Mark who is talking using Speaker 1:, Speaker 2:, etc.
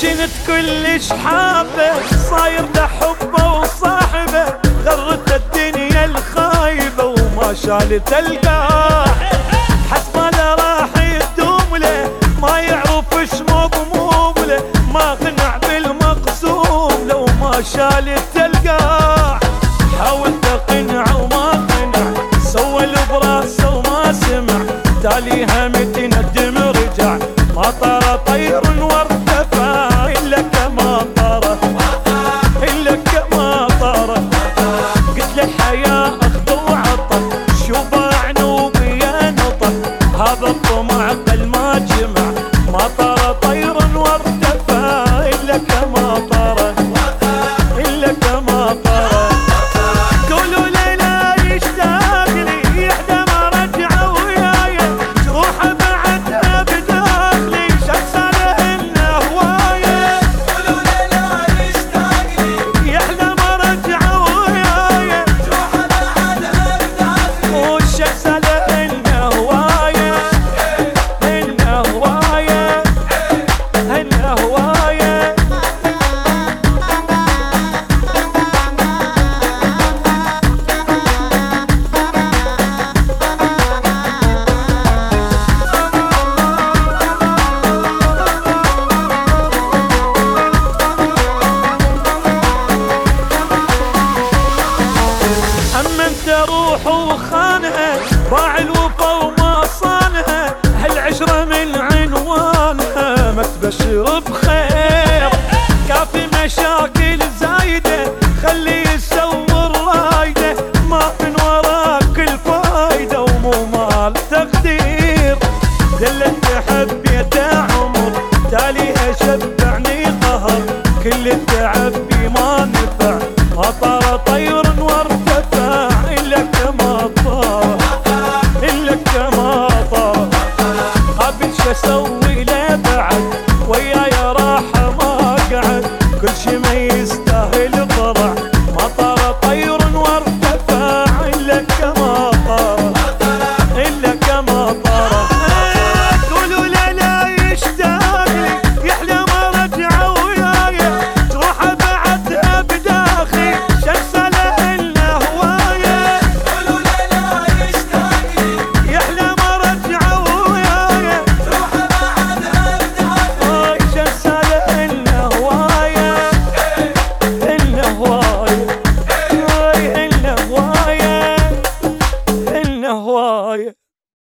Speaker 1: شنت كلش حابه صاير له حبه وصاحبه غرت الدنيا الخايبه وما شالت القاع حسب له راح يدوم له ما يعرف إيش مضموم له ما قنع بالمقسوم لو ما شالت القاع حاولت اقنع وما قنع سوى البراسه وما سمع. تاليها متى ندم رجع ما طار طير هذا الطمع قل ما جمع انت روح وخانها باع الوفا وما صانها هالعشرة من عنوانها. ما تبشر بخير كافي مشاكل زايدة خلي يسور رايدة ما من وراك الفايدة ومو مال تقدير. دلت حبيته عمر تاليها شبعني قهر. كل التعب ما نفع ولا بعد.